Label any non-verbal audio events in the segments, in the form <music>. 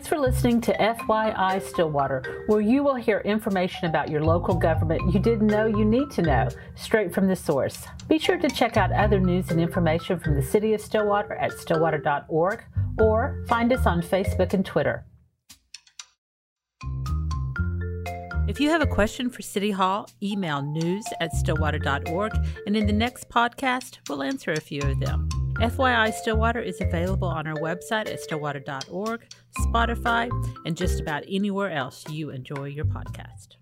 Thanks for listening to FYI Stillwater, where you will hear information about your local government you didn't know you need to know, straight from the source. Be sure to check out other news and information from the City of Stillwater at stillwater.org or find us on Facebook and Twitter. If you have a question for City Hall, email news at stillwater.org, and in the next podcast, we'll answer a few of them. FYI Stillwater is available on our website at stillwater.org, Spotify, and just about anywhere else you enjoy your podcast.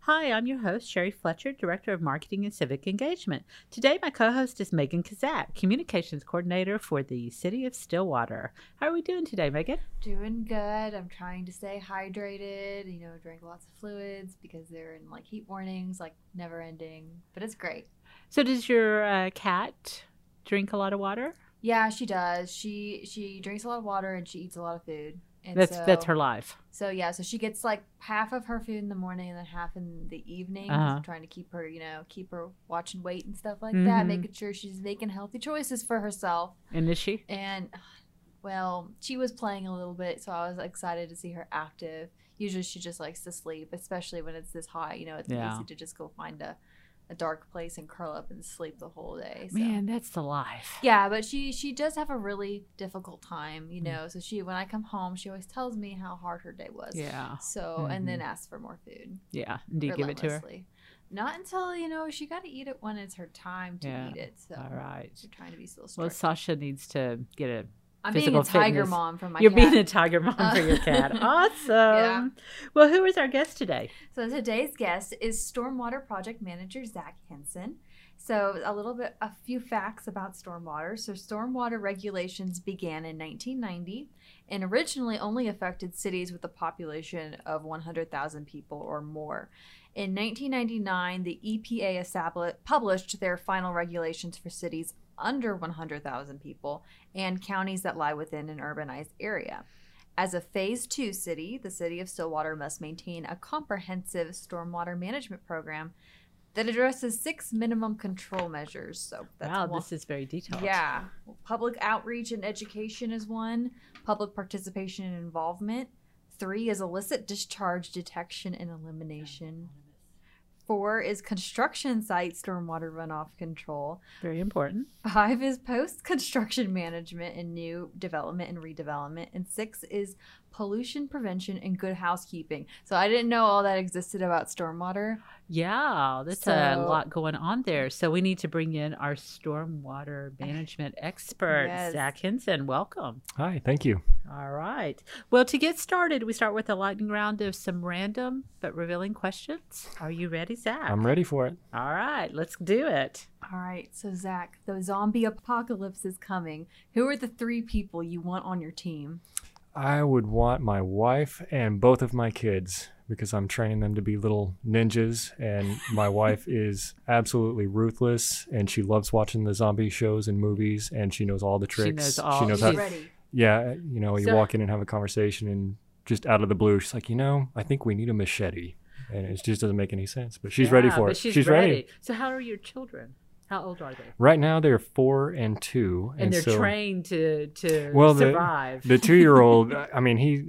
Hi, I'm your host, Sherry Fletcher, Director of Marketing and Civic Engagement. Today, my co host is Megan Kazak, Communications Coordinator for the City of Stillwater. How are we doing today, Megan? Doing good. I'm trying to stay hydrated, you know, drink lots of fluids because they're in like heat warnings, like never ending, but it's great. So, does your uh, cat drink a lot of water? Yeah, she does. She she drinks a lot of water and she eats a lot of food. And that's so, that's her life. So yeah, so she gets like half of her food in the morning and then half in the evening. Uh-huh. Trying to keep her, you know, keep her watching weight and stuff like Mhm. that, making sure she's making healthy choices for herself. And is she? And <sighs> well, she was playing a little bit, so I was excited to see her active. Usually she just likes to sleep, especially when it's this hot. You know, it's Yeah. easy to just go find a, a dark place and curl up and sleep the whole day. So. Man, that's the life. Yeah, but she she does have a really difficult time, Mm. you know. So she when I come home, she always tells me how hard her day was. Yeah. So and then asks for more food. Yeah. Do you give it to her? Not until you know she got to eat it when it's her time to Yeah. eat it. So All right. we're trying to be so Well. Sasha needs to get a. I'm being a tiger fitness. mom for my You're cat. being a tiger mom for your cat. <laughs> Awesome. Yeah. Well, who is our guest today? So today's guest is Stormwater Project Manager Zach Henson. So a little bit, a few facts about stormwater. So stormwater regulations began in 1990 and originally only affected cities with a population of 100,000 people or more. In 1999, the EPA established, published their final regulations for cities under 100,000 people and counties that lie within an urbanized area. As a phase two city, the city of Stillwater must maintain a comprehensive stormwater management program that addresses six minimum control measures. So that's wow, one- this is very detailed. yeah. Public outreach and education is one, public participation and involvement. Three is illicit discharge detection and elimination. Four is construction site stormwater runoff control. Very important. Five is post construction management and new development and redevelopment. And six is pollution prevention and good housekeeping. So I didn't know all that existed about stormwater. Yeah, that's a lot going on there. So we need to bring in our stormwater management <laughs> expert, Yes. Zach Henson. Welcome. Hi, thank you. All right. Well, to get started, we start with a lightning round of some random but revealing questions. Are you ready, Zach? I'm ready for it. All right, let's do it. All right. So, Zach, the zombie apocalypse is coming. Who are the three people you want on your team? I would want my wife and both of my kids because I'm training them to be little ninjas. And my <laughs> wife is absolutely ruthless and she loves watching the zombie shows and movies and she knows all the tricks. She knows all- knows She's how. She's- ready. Yeah, uh, you know, you So- walk in and have a conversation and just out of the blue, she's like, you know, I think we need a machete. And it just doesn't make any sense. But she's ready for but it. She's, ready. ready. So, how are your children? How old are they? Right now, they're four and two. And, they're so trained to to Well, the- survive. the two year old <laughs> i mean he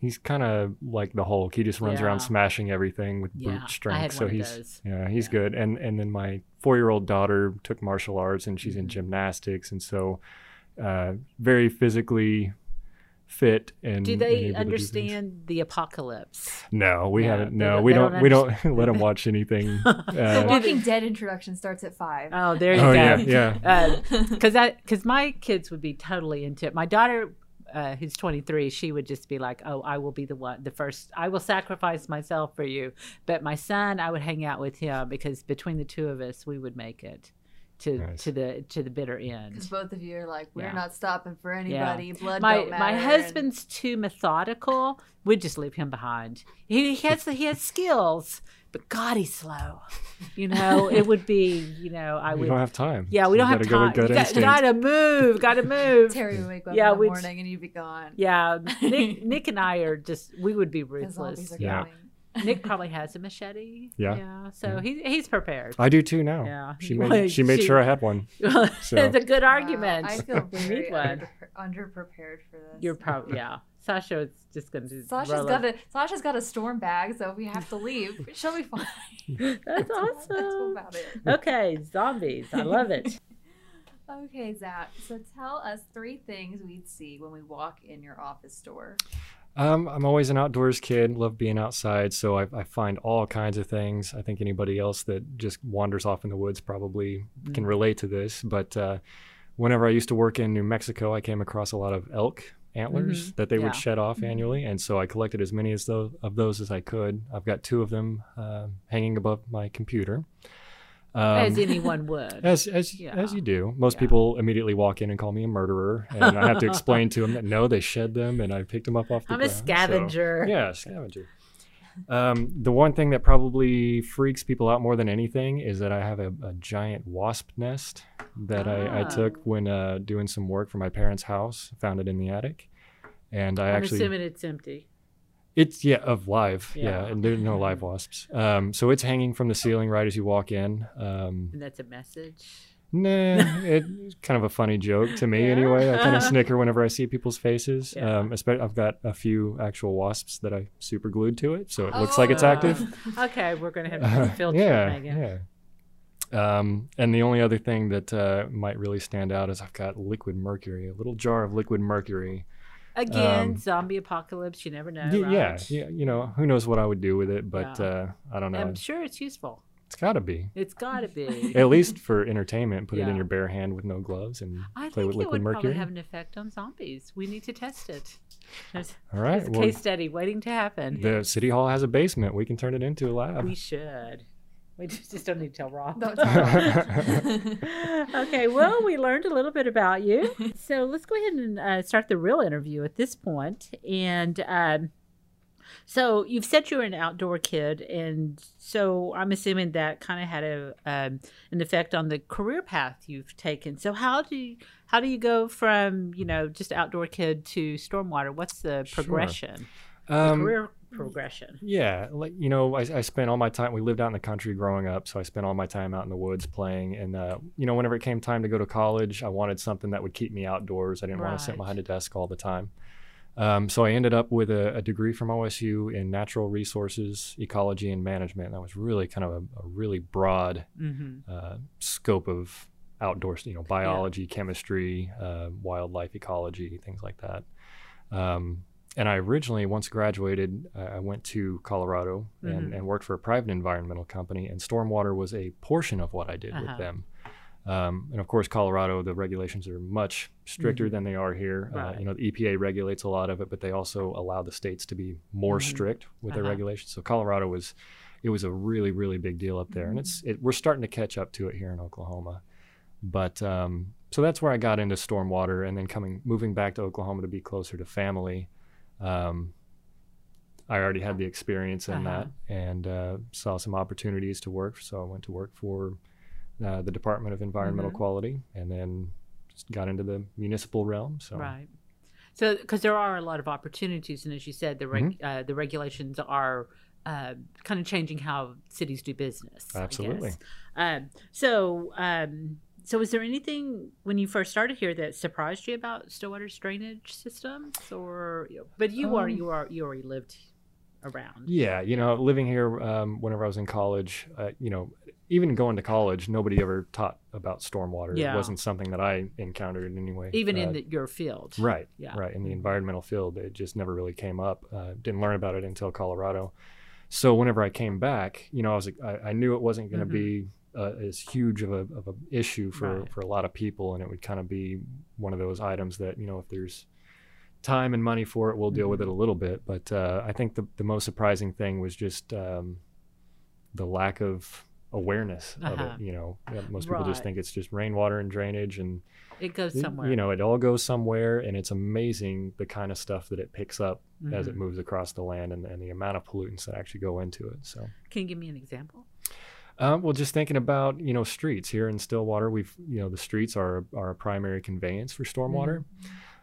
he's kind of like the hulk he just runs Yeah. around smashing everything with Yeah, brute strength so he's yeah he's Yeah. good and and then my four year old daughter took martial arts and she's in Mhm. gymnastics and so uh, very physically fit and do they able to do understand the apocalypse? no we No, haven't no don't- we they don't, don't we don't <laughs> let them watch anything <laughs> The uh, Walking Dead introduction starts at five. Oh, there you oh go. yeah yeah because that because my kids would be totally into it. My daughter, uh, who's 23, she would just be like, "Oh, I will be the one, the first. I will sacrifice myself for you." But my son, I would hang out with him because between the two of us, we would make it to Nice. to the to the bitter end. Because both of you are like, we're Yeah. not stopping for anybody. Blood My don't matter. my and- husband's too methodical. We'd just leave him behind. He, he has he has skills, but God, he's slow. You know, <laughs> it would be you know I we would don't have time Yeah, we You don't have gotta go with time. You got, gotta move. Gotta move. <laughs> Terry would wake up Yeah, in the morning and you'd be gone. Yeah, Nick, <laughs> Nick and I are just we would be ruthless. are Yeah. coming. Nick probably has a machete. Yeah. Yeah. So Yeah. he, he's prepared. I do too now. Yeah. She Well, <laughs> made she made she- sure I had one. <laughs> So- it's a good Wow, argument. I feel We very <laughs> need one. under, underprepared for this. You're probably yeah. Sasha is just going to. Sasha's got a Sasha's got a storm bag, so if we have to leave, she'll be fine. That's That's awesome. about it. Okay, zombies. I love it. Okay, Zach. So tell us three things we'd see when we walk in your office door. Um, I'm always an outdoors kid. Love being outside, so I, I find all kinds of things. I think anybody else that just wanders off in the woods probably can Mm. relate to this. But uh, whenever I used to work in New Mexico, I came across a lot of elk antlers Mhm. that they Yeah. would shed off Mhm. annually, and so I collected as many as those of those as I could. I've got two of them uh, hanging above my computer. Um, As anyone would. <laughs> as as Yeah. as you do. Most Yeah. people immediately walk in and call me a murderer, and I have to explain to them that no, they shed them, and I picked them up off the I'm a ground. So- scavenger. yeah, scavenger. Um, the one thing that probably freaks people out more than anything is that I have a, a giant wasp nest that I, I Ah. took when uh, doing some work for my parents' house. Found it in the attic, and I I'm actually assuming it's empty. It's yeah of live yeah, Yeah. and there's no live <laughs> wasps. Um, so it's hanging from the ceiling right as you walk in. Um, And that's a message. Nah, it's kind of a funny joke to me Yeah. anyway. I kind of <laughs> snicker whenever I see people's faces. Yeah. Um, espe- I've got a few actual wasps that I super glued to it, so it looks like it's Oh. active. <laughs> Okay, we're going to have to filter yeah, Megan. yeah. Um, and the only other thing that uh, might really stand out is I've got liquid mercury, a little jar of liquid mercury. Again, Um, zombie apocalypse. You never know. Y- right? Yeah, yeah. You know, who knows what I would do with it, but Yeah. uh, I don't know. I'm sure it's useful. It's got to be. It's got to be. At least for entertainment, put it in your bare hand with no gloves and I play think with it liquid would mercury. probably have an effect on zombies. We need to test it. There's, All right. well, case study waiting to happen. The city hall has a basement. We can turn it into a lab. we should. We just <laughs> just don't need to tell Rob. Don't tell Rob. okay, well, we learned a little bit about you. <laughs> So let's go ahead and uh, start the real interview at this point. And um, so you've said you're an outdoor kid, and so I'm assuming that kind of had a um, an effect on the career path you've taken. So how do you, how do you go from you know just outdoor kid to stormwater? What's the Sure. progression? The Um, career progression. yeah, like you know, I, I spent all my time. We lived out in the country growing up, so I spent all my time out in the woods playing. And uh, you know, whenever it came time to go to college, I wanted something that would keep me outdoors. I didn't want to sit behind a desk all the time. Um, so I ended up with a, a degree from OSU in natural resources, ecology, and management. That was really kind of a, a really broad Mm-hmm. uh, scope of outdoors, you know, biology, chemistry, uh, wildlife ecology, things like that. Um, and I originally, once graduated, uh, I went to Colorado and, Mhm. and worked for a private environmental company, and stormwater was a portion of what I did Uh-huh. with them. Um, and of course, Colorado, the regulations are much stricter Mhm. than they are here. Uh, you know, the EPA regulates a lot of it, but they also allow the states to be more Mhm. strict with their Uh-huh. regulations. So Colorado was, it was a really, really big deal up there, and it's it, we're starting to catch up to it here in Oklahoma. But um, so that's where I got into stormwater, and then coming moving back to Oklahoma to be closer to family. Um, I already had the experience in Uh-huh. that, and uh, saw some opportunities to work. So I went to work for uh, the Department of Environmental Mhm. Quality, and then just got into the municipal realm. So Right. So, because there are a lot of opportunities, and as you said, the reg- Mm-hmm. uh, the regulations are uh, kind of changing how cities do business. Absolutely. Um, so, um, so was there anything when you first started here that surprised you about Stillwater's drainage systems, or? But you are Um, you are you already lived around. Yeah, you know, living here um, whenever I was in college, uh, you know, even going to college, nobody ever taught about stormwater. Yeah. It wasn't something that I encountered in any way Even Uh, in the, your field. right, Yeah. right in the environmental field, it just never really came up. Uh, didn't learn about it until Colorado. So whenever I came back, you know, I was I, I knew it wasn't going to Mhm. be uh, as huge of a of a issue for Right. for a lot of people, and it would kind of be one of those items that you know if there's time and money for it, we'll deal with Mm-hmm. it a little bit. But uh, I think the, the most surprising thing was just um, the lack of awareness of Uh-huh. it. You know, most people just think it's just rainwater and drainage, and It goes somewhere. you know, it all goes somewhere, and it's amazing the kind of stuff that it picks up as it Mhm. moves across the land, and, and the amount of pollutants that actually go into it. So. Can you give me an example? Um, well, just thinking about you know streets here in Stillwater, we've you know the streets are are a primary conveyance for stormwater.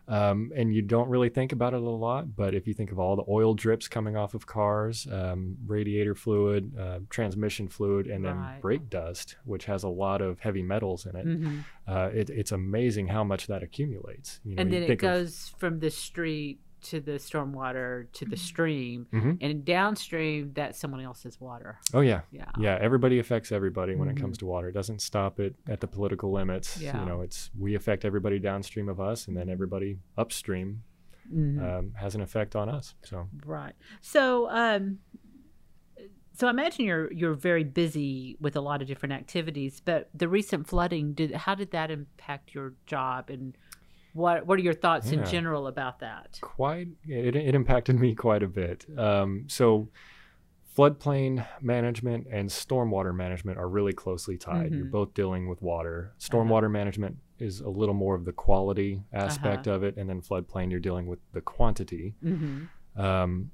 Um, and you don't really think about it a lot, but if you think of all the oil drips coming off of cars, um, radiator fluid, uh, transmission fluid, and then Right. brake dust, which has a lot of heavy metals in it, Mhm. uh, it it's amazing how much that accumulates. You know, and then it think of- goes from the street to the stormwater to the stream, Mhm. and downstream that's someone else's water. Oh yeah, Yeah. yeah. Everybody affects everybody when Mhm. it comes to water. It doesn't stop it at the political limits. Yeah. You know, it's we affect everybody downstream of us, and then everybody upstream Mhm. um, has an effect on us. So Right. So, um, so I imagine you're you're very busy with a lot of different activities. But the recent flooding did how did that impact your job, and what what are your thoughts in general about that? quite it, it impacted me quite a bit. Um, so floodplain management and stormwater management are really closely tied. You're Mhm. both dealing with water. Stormwater management is a little more of the quality aspect Uh-huh. of it, and then floodplain you're dealing with the quantity. Mm-hmm. Um,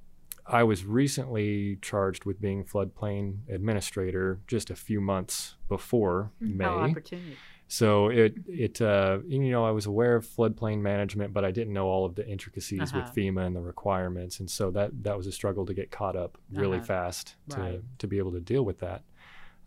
I was recently charged with being floodplain administrator just a few months before Mm-hmm. How May. opportunity. So it it uh, you know I was aware of floodplain management, but I didn't know all of the intricacies Uh-huh. with FEMA and the requirements, and so that that was a struggle to get caught up really Uh-huh. fast to Right. to be able to deal with that.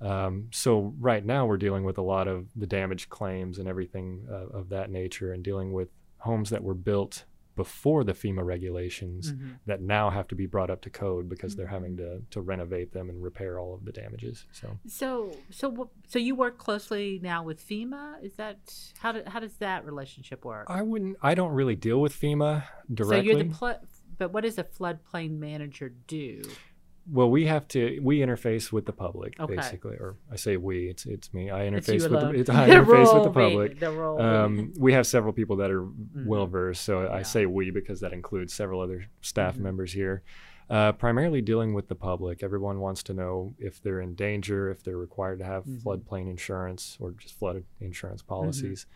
Um, so right now we're dealing with a lot of the damage claims and everything uh, of that nature, and dealing with homes that were built before the FEMA regulations Mhm. that now have to be brought up to code because they're having Mm-hmm. to to renovate them and repair all of the damages. So So so so you work closely now with FEMA. Is that how do, how does that relationship work? I wouldn't. I don't really deal with FEMA directly. So you're the pl- but what does a floodplain manager do? Well, we have to. We interface with the public, Okay. basically, or I say we. It's it's me. I <laughs> interface with the, it's, I interface with the public. The role. Um, we have several people that are Mm-hmm. well versed, so I say we because that includes several other staff Mhm. members here. Uh, primarily dealing with the public. Everyone wants to know if they're in danger, if they're required to have Mhm. floodplain insurance or just flood insurance Mm-hmm. policies.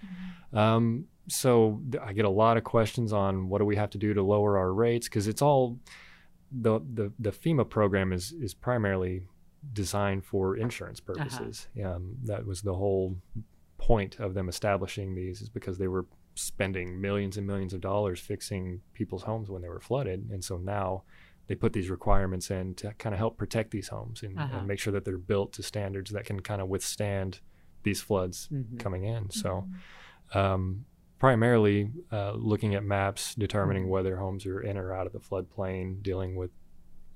Um, so th- I get a lot of questions on what do we have to do to lower our rates because it's all the, the the FEMA program is is primarily designed for insurance Uh-huh. purposes. Um, that was the whole point of them establishing these is because they were spending millions and millions of dollars fixing people's homes when they were flooded, and so now they put these requirements in to kind of help protect these homes and, Uh-huh. and make sure that they're built to standards that can kind of withstand these floods Mhm. coming in. So, um, primarily uh, looking at maps, determining Mhm. whether homes are in or out of the floodplain, dealing with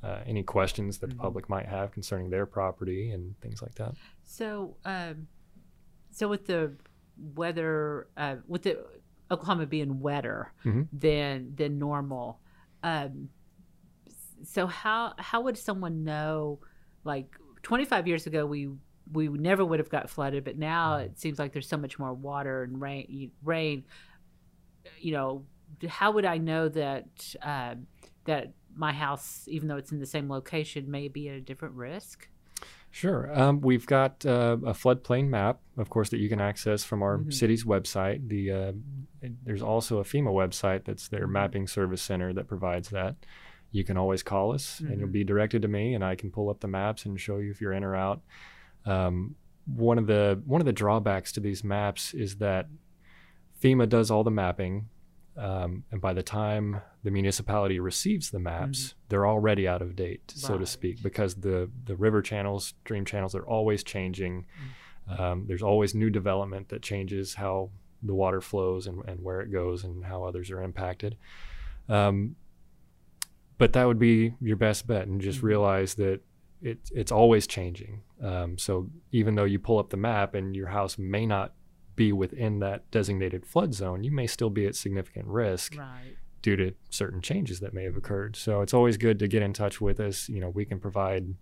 uh, any questions that Mhm. the public might have concerning their property and things like that. So, um, so with the weather, uh, with the Oklahoma being wetter Mhm. than than normal, um, so how how would someone know? Like twenty five years ago, we we never would have got flooded, but now it seems like there's so much more water and rain. Rain, you know, how would I know that um that my house, even though it's in the same location, may be at a different risk? Sure. Um, we've got uh, a floodplain map, of course, that you can access from our Mhm. city's website. The uh, there's also a FEMA website that's their Mhm. mapping service center that provides that. You can always call us, and you'll Mhm. be directed to me, and I can pull up the maps and show you if you're in or out. Um, one of the one of the drawbacks to these maps is that FEMA does all the mapping, um, and by the time the municipality receives the maps, they're already out of date, so to Mm-hmm. Speak, because the the river channels, stream channels are always changing. Mm. Um, there's always new development that changes how the water flows and, and where it goes and how others are impacted. Um, but that would be your best bet, and just Mhm. realize that it, it's always changing. Um, so even though you pull up the map and your house may not be within that designated flood zone, you may still be at significant risk Right. due to certain changes that may have occurred. So it's always good to get in touch with us. You know, we can provide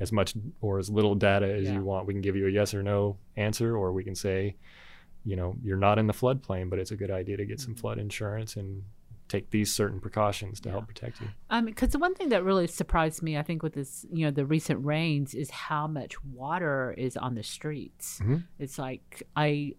as much or as little data as Yeah. you want. We can give you a yes or no answer, or we can say, you know, you're not in the floodplain, but it's a good idea to get some Mhm. flood insurance and take these certain precautions to Yeah. help protect you. Um, because the one thing that really surprised me, I think, with this, you know, the recent rains, is how much water is on the streets. Mhm. It's like I,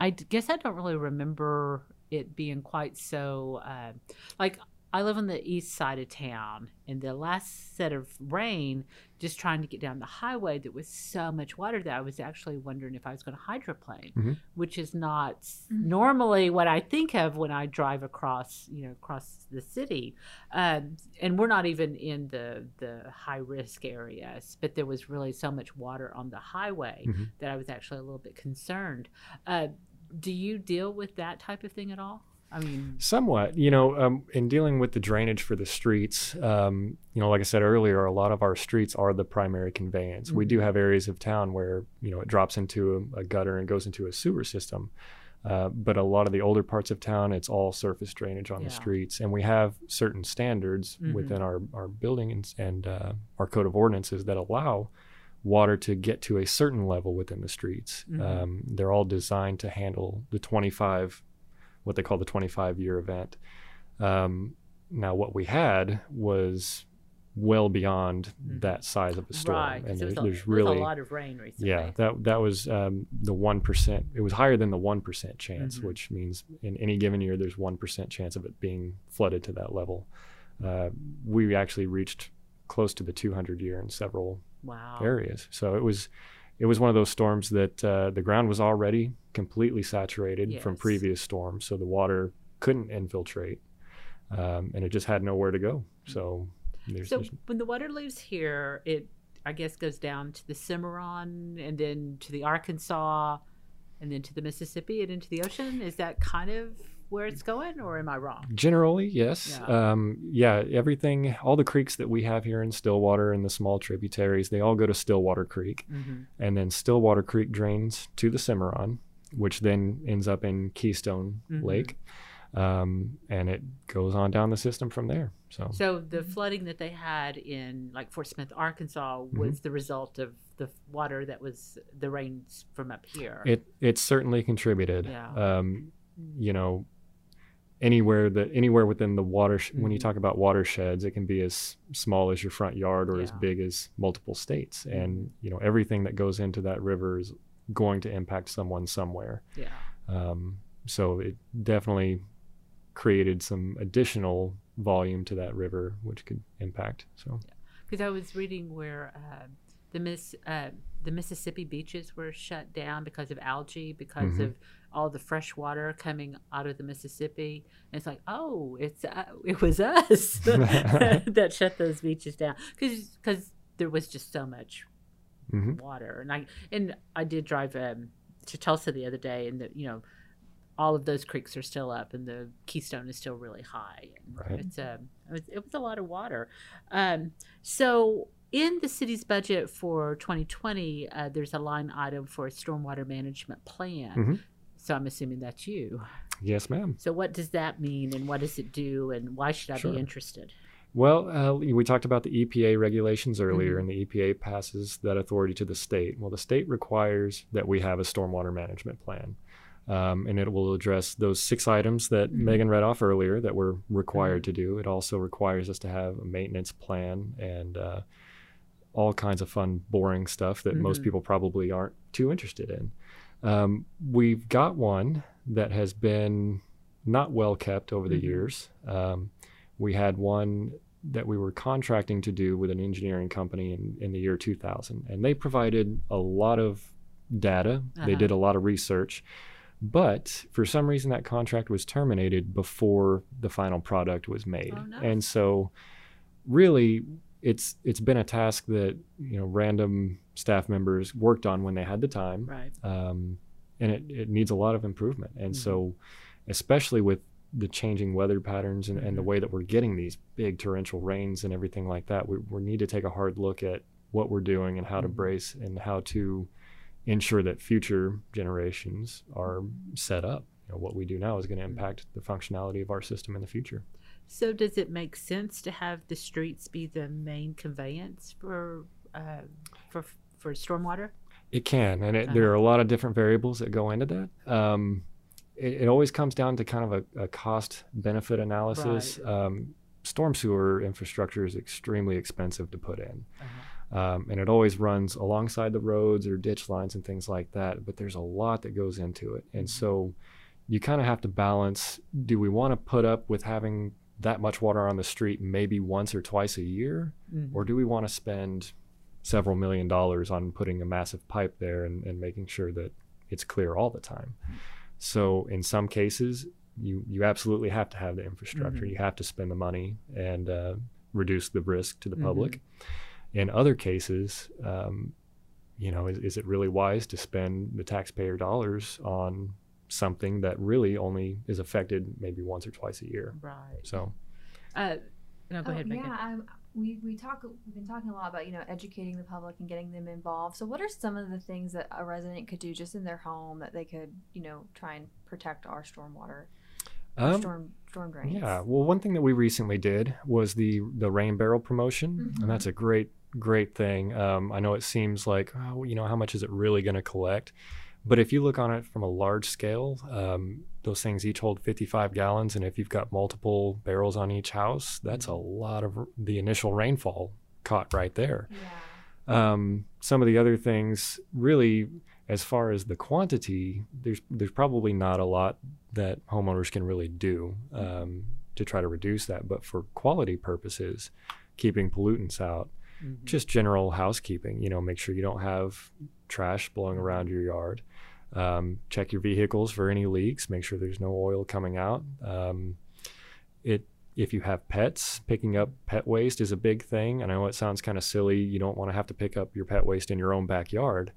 I guess I don't really remember it being quite so. Uh, like I live on the east side of town, and the last set of rain, just trying to get down the highway, there was so much water that I was actually wondering if I was going to hydroplane, Mhm. which is not s- Mhm. normally what I think of when I drive across, you know, across the city. Um, and we're not even in the the high risk areas, but there was really so much water on the highway Mhm. that I was actually a little bit concerned. Uh, do you deal with that type of thing at all? I mean, Somewhat, you know, um, in dealing with the drainage for the streets, um, you know, like I said earlier, a lot of our streets are the primary conveyance. We do Mhm. have areas of town where you know it drops into a, a gutter and goes into a sewer system, uh, but a lot of the older parts of town, it's all surface drainage on the streets, and we have certain standards Mhm. within our our building and, and uh, our code of ordinances that allow water to get to a certain level within the streets. Mhm. Um, they're all designed to handle the 25 what they call the 25 year event. Um, now, what we had was well beyond Mhm. that size of a storm, right? and there a, there's really a lot of rain recently. yeah that that was um, the one percent. It was higher than the one percent chance, Mhm. which means in any given year there's one percent chance of it being flooded to that level. Uh, we actually reached close to the 200 year in several Wow. areas. So it was it was one of those storms that uh, the ground was already completely saturated from previous storms, so the water couldn't infiltrate, um, and it just had nowhere to go. So there's, So there's when the water leaves here, it I guess goes down to the Cimarron and then to the Arkansas and then to the Mississippi and into the ocean. Is that kind of where it's going, or am I wrong? generally yes, Yeah. um, yeah. Everything, all the creeks that we have here in Stillwater and the small tributaries, they all go to Stillwater Creek, Mm-hmm. and then Stillwater Creek drains to the Cimarron, which then ends up in Keystone Mhm. Lake, um, and it goes on down the system from there. So So the flooding that they had in like Fort Smith, Arkansas, Mm-hmm. was the result of the water that was the rains from up here. It it certainly contributed. Yeah. Um, you know, anywhere that anywhere within the water when you Mhm. talk about watersheds, it can be as small as your front yard or as big as multiple states, Mhm. and you know everything that goes into that river is going to impact someone somewhere. yeah. Um, so it definitely created some additional volume to that river, which could impact. So Because I was reading where uh, the Miss uh, the Mississippi beaches were shut down because of algae, because Mhm. of all the fresh water coming out of the Mississippi. And it's like, oh, it's uh, it was us <laughs> <laughs> that shut those beaches down because because there was just so much mhm. water. And I and I did drive um, to Tulsa the other day, and the, you know. All of those creeks are still up, and the Keystone is still really high. And Right. It's um, it was, it was a lot of water. Um, so, in the city's budget for 2020, uh, there's a line item for a stormwater management plan. Mhm. So, I'm assuming that's you. yes, ma'am. So, what does that mean, and what does it do, and why should I Sure. be interested? Well, uh, we talked about the EPA regulations earlier, Mhm. and the EPA passes that authority to the state. Well, the state requires that we have a stormwater management plan, um, and it will address those six items that Mhm. Megan read off earlier that we're required to do. It also requires us to have a maintenance plan and uh, all kinds of fun, boring stuff that most Mhm. people probably aren't too interested in. Um, we've got one that has been not well kept over the Mhm. years. Um, we had one that we were contracting to do with an engineering company in, in the year 2000, and they provided a lot of data. They Uh-huh. did a lot of research, but for some reason that contract was terminated before the final product was made, Oh, no. and so really it's it's been a task that you know random staff members worked on when they had the time Right. um, and it, it needs a lot of improvement. And Mhm. so, especially with the changing weather patterns and, and the Mhm. way that we're getting these big torrential rains and everything like that, we, we need to take a hard look at what we're doing and how to Mhm. brace and how to ensure that future generations are set up. You know, what we do now is going to Mhm. impact the functionality of our system in the future. So, does it make sense to have the streets be the main conveyance for uh, for for stormwater? It can, and it, there are a lot of different variables that go into that. Um, it, it always comes down to kind of a, a cost benefit analysis. Um, storm sewer infrastructure is extremely expensive to put in, um, and it always runs alongside the roads or ditch lines and things like that. But there's a lot that goes into it, and Mhm. so you kind of have to balance: do we want to put up with having that much water on the street maybe once or twice a year? Mhm. Or do we want to spend several million dollars on putting a massive pipe there and, and making sure that it's clear all the time? So in some cases, you, you absolutely have to have the infrastructure. Mhm. You have to spend the money and uh, reduce the risk to the Mhm. public. In other cases, um, you know, is, is it really wise to spend the taxpayer dollars on something that really only is affected maybe once or twice a year? Right. So, Uh, no, go Oh, ahead, Megan. Yeah, um, we we talk. We've been talking a lot about you know educating the public and getting them involved. So, what are some of the things that a resident could do just in their home that they could you know try and protect our stormwater, um, storm storm drains? Yeah. Well, one thing that we recently did was the the rain barrel promotion, Mhm. and that's a great great thing. Um, I know it seems like oh, you know how much is it really going to collect, but if you look on it from a large scale, um, those things each hold 55 gallons, and if you've got multiple barrels on each house, that's a lot of the initial rainfall caught right there. Yeah. Um, some of the other things, really, as far as the quantity, there's there's probably not a lot that homeowners can really do um, to try to reduce that. But for quality purposes, keeping pollutants out, Mhm. just general housekeeping. You know, make sure you don't have trash blowing around your yard. Um, check your vehicles for any leaks. Make sure there's no oil coming out. Um, it if you have pets, picking up pet waste is a big thing. And I know it sounds kind of silly. You don't want to have to pick up your pet waste in your own backyard.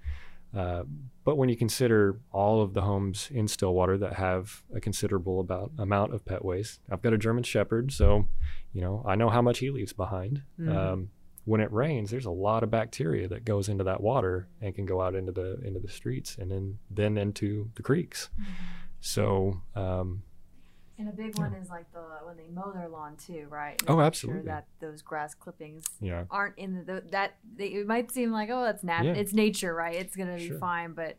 Uh, but when you consider all of the homes in Stillwater that have a considerable about amount of pet waste, I've got a German Shepherd, so you know I know how much he leaves behind. Mhm. Um, when it rains, there's a lot of bacteria that goes into that water and can go out into the into the streets and then then into the creeks. So um, And a big one is like the when they mow their lawn too, right? Oh, absolutely. Sure that those grass clippings yeah, aren't in the that they, it might seem like oh that's nat Yeah. it's nature, right? It's gonna be fine, but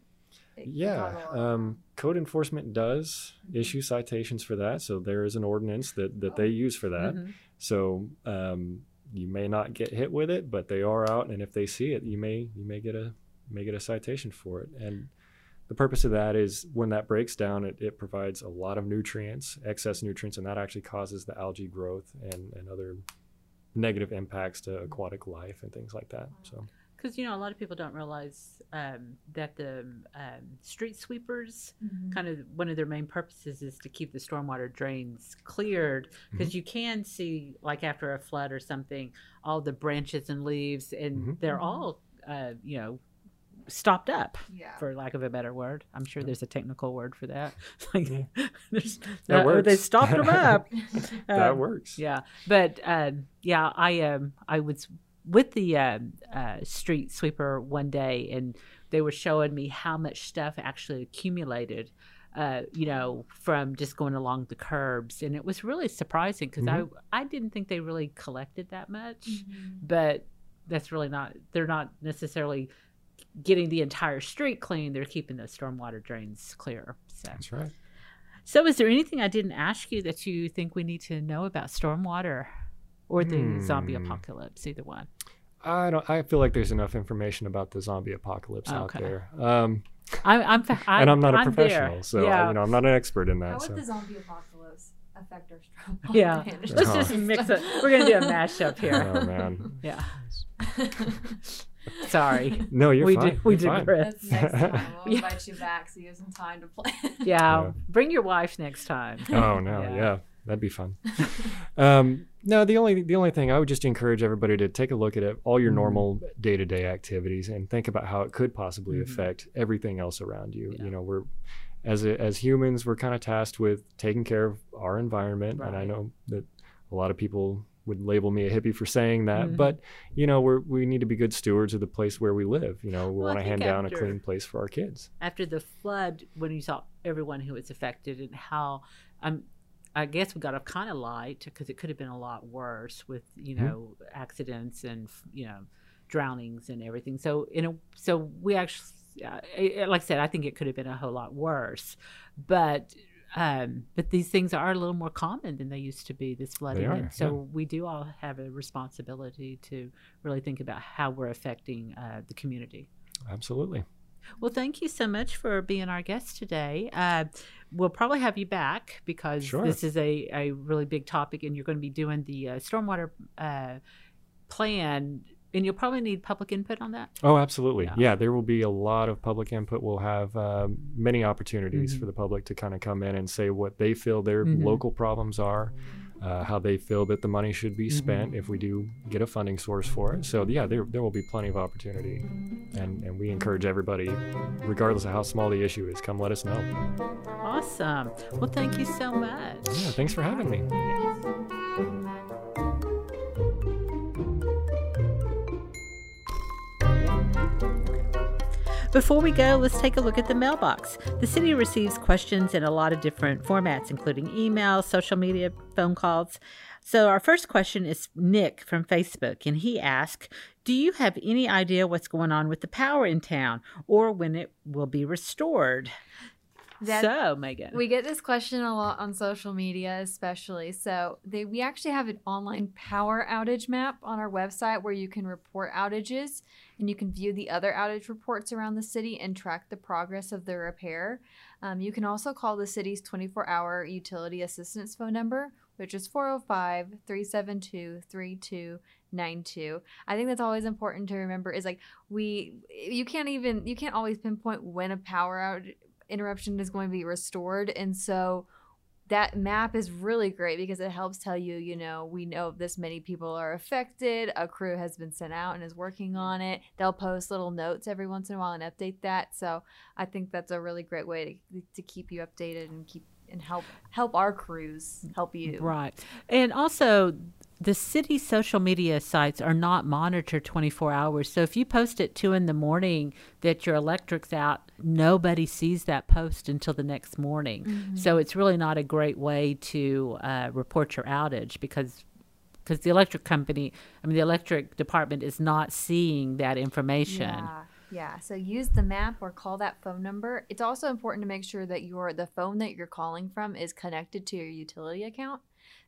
yeah. cause a lot of Um, code enforcement does Mhm. issue citations for that, so there is an ordinance that that they use for that. Mhm. So um, you may not get hit with it, but they are out, and if they see it, you may you may get a may get a citation for it. And the purpose of that is when that breaks down, it, it provides a lot of nutrients, excess nutrients, and that actually causes the algae growth and, and other negative impacts to aquatic life and things like that. So Because you know, a lot of people don't realize um, that the um, street sweepers Mhm. kind of one of their main purposes is to keep the stormwater drains cleared because you can see like after a flood or something all the branches and leaves and Mhm. they're Mhm. all uh, you know stopped up Yeah. for lack of a better word i'm sure there's a technical word for that <laughs> like Yeah. <laughs> there's That uh, they stopped them up <laughs> that Um, works. yeah, but uh, yeah, I um I was with the uh, uh, street sweeper one day, and they were showing me how much stuff actually accumulated. Uh, you know, from just going along the curbs, and it was really surprising because I I didn't think they really collected that much, Mhm. but that's really not. They're not necessarily getting the entire street clean. They're keeping the stormwater drains clear. So. That's right. So, is there anything I didn't ask you that you think we need to know about stormwater or the zombie Hmm. apocalypse? Either one. I don't. I feel like there's enough information about the zombie apocalypse out there. Um, I'm, I'm, fa- I, <laughs> and I'm not a I'm professional, there. so I, you know I'm not an expert in that. How that. would So the zombie apocalypse affect our stormwater <laughs> yeah. management? Let's Oh. just mix it. We're gonna do a mashup here. oh man, <laughs> Yeah. Sorry. no, you're we fine. did. We You're fine. digress. That's next time. We'll Yeah. invite you back so you have some time to plan. Yeah. Yeah. Bring your wife next time. Oh no, Yeah. That'd be fun. <laughs> um, no, the only the only thing I would just encourage everybody to take a look at it, all your Mhm. normal day to day activities and think about how it could possibly Mhm. affect everything else around you. Yeah. You know, we're as a, as humans, we're kind of tasked with taking care of our environment, and I know that a lot of people would label me a hippie for saying that, Mhm. but you know, we're we need to be good stewards of the place where we live. You know, we Well, want to hand think down a clean place for our kids. after the flood when you saw everyone who was affected and how um, I guess we got off kind of light because it could have been a lot worse with you Mhm. know accidents and you know drownings and everything. So in a so we actually uh, like I said I think it could have been a whole lot worse, but. Um, but these things are a little more common than they used to be. This flooding, are, and so we do all have a responsibility to really think about how we're affecting uh, the community. Absolutely. Well, thank you so much for being our guest today. Uh, we'll probably have you back because Sure. this is a, a really big topic, and you're going to be doing the uh, stormwater uh, plan, and you'll probably need public input on that. Oh, absolutely. Yeah. Yeah. there will be a lot of public input. We'll have um, many opportunities Mhm. for the public to kind of come in and say what they feel their Mhm. local problems are, uh, how they feel that the money should be spent Mhm. if we do get a funding source for it. So, yeah, there, there will be plenty of opportunity. And, and we encourage everybody, regardless of how small the issue is, come let us know. Awesome. Well, thank you so much. Yeah, thanks for having me. Before we go, let's take a look at the mailbox. The city receives questions in a lot of different formats, including email, social media, phone calls. So, our first question is Nick from Facebook, and he asks Do you have any idea what's going on with the power in town or when it will be restored? So, Megan. We get this question a lot on social media, especially. So they we actually have an online power outage map on our website where you can report outages and you can view the other outage reports around the city and track the progress of the repair. Um, you can also call the city's 24-hour utility assistance phone number, which is 405 372 3292. I think that's always important to remember is like we you can't even you can't always pinpoint when a power out interruption is going to be restored. And so that map is really great because it helps tell you you know we know this many people are affected. A crew has been sent out and is working on it. They'll post little notes every once in a while and update that. So i think that's a really great way to, to keep you updated and keep and help help our crews help you. Right. And also, the city social media sites are not monitored 24 hours. So if you post at 2 in the morning that your electric's out, nobody sees that post until the next morning. So it's really not a great way to uh, report your outage because. Because the electric company, I mean, the electric department is not seeing that information. Yeah, yeah. So use the map or call that phone number. It's also important to make sure that your the phone that you're calling from is connected to your utility account.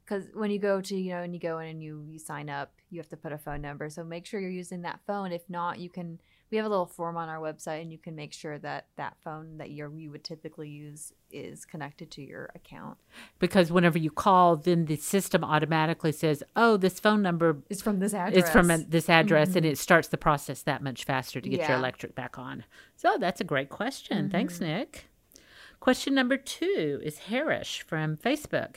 Because when you go to you know and you go in and you you sign up, you have to put a phone number. So make sure you're using that phone. If not, you can. We have a little form on our website, and you can make sure that that phone that you you would typically use is connected to your account. Because whenever you call, then the system automatically says, oh, this phone number is from this address. It's from a, this address, and mm-hmm. it starts the process that much faster to get your electric back on. So that's a great question. Thanks, mm-hmm. Nick. Question number two is Harish from Facebook.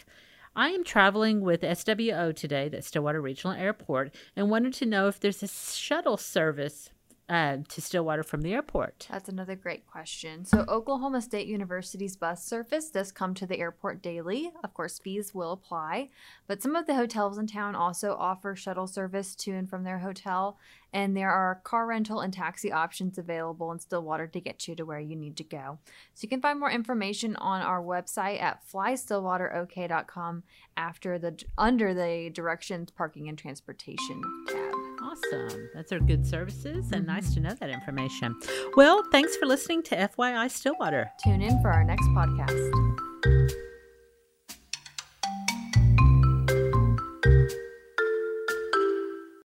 I am traveling with SWO today, that's Stillwater Regional Airport, and wanted to know if there's a shuttle service uh, to Stillwater from the airport. That's another great question. So, Oklahoma State University's bus service does come to the airport daily. Of course, fees will apply, but some of the hotels in town also offer shuttle service to and from their hotel, and there are car rental and taxi options available in Stillwater to get you to where you need to go. So, you can find more information on our website at flystillwaterok.com after the under the directions, parking, and transportation tab. Awesome. Those are good services and nice mm-hmm. to know that information. Well, thanks for listening to FYI Stillwater. Tune in for our next podcast.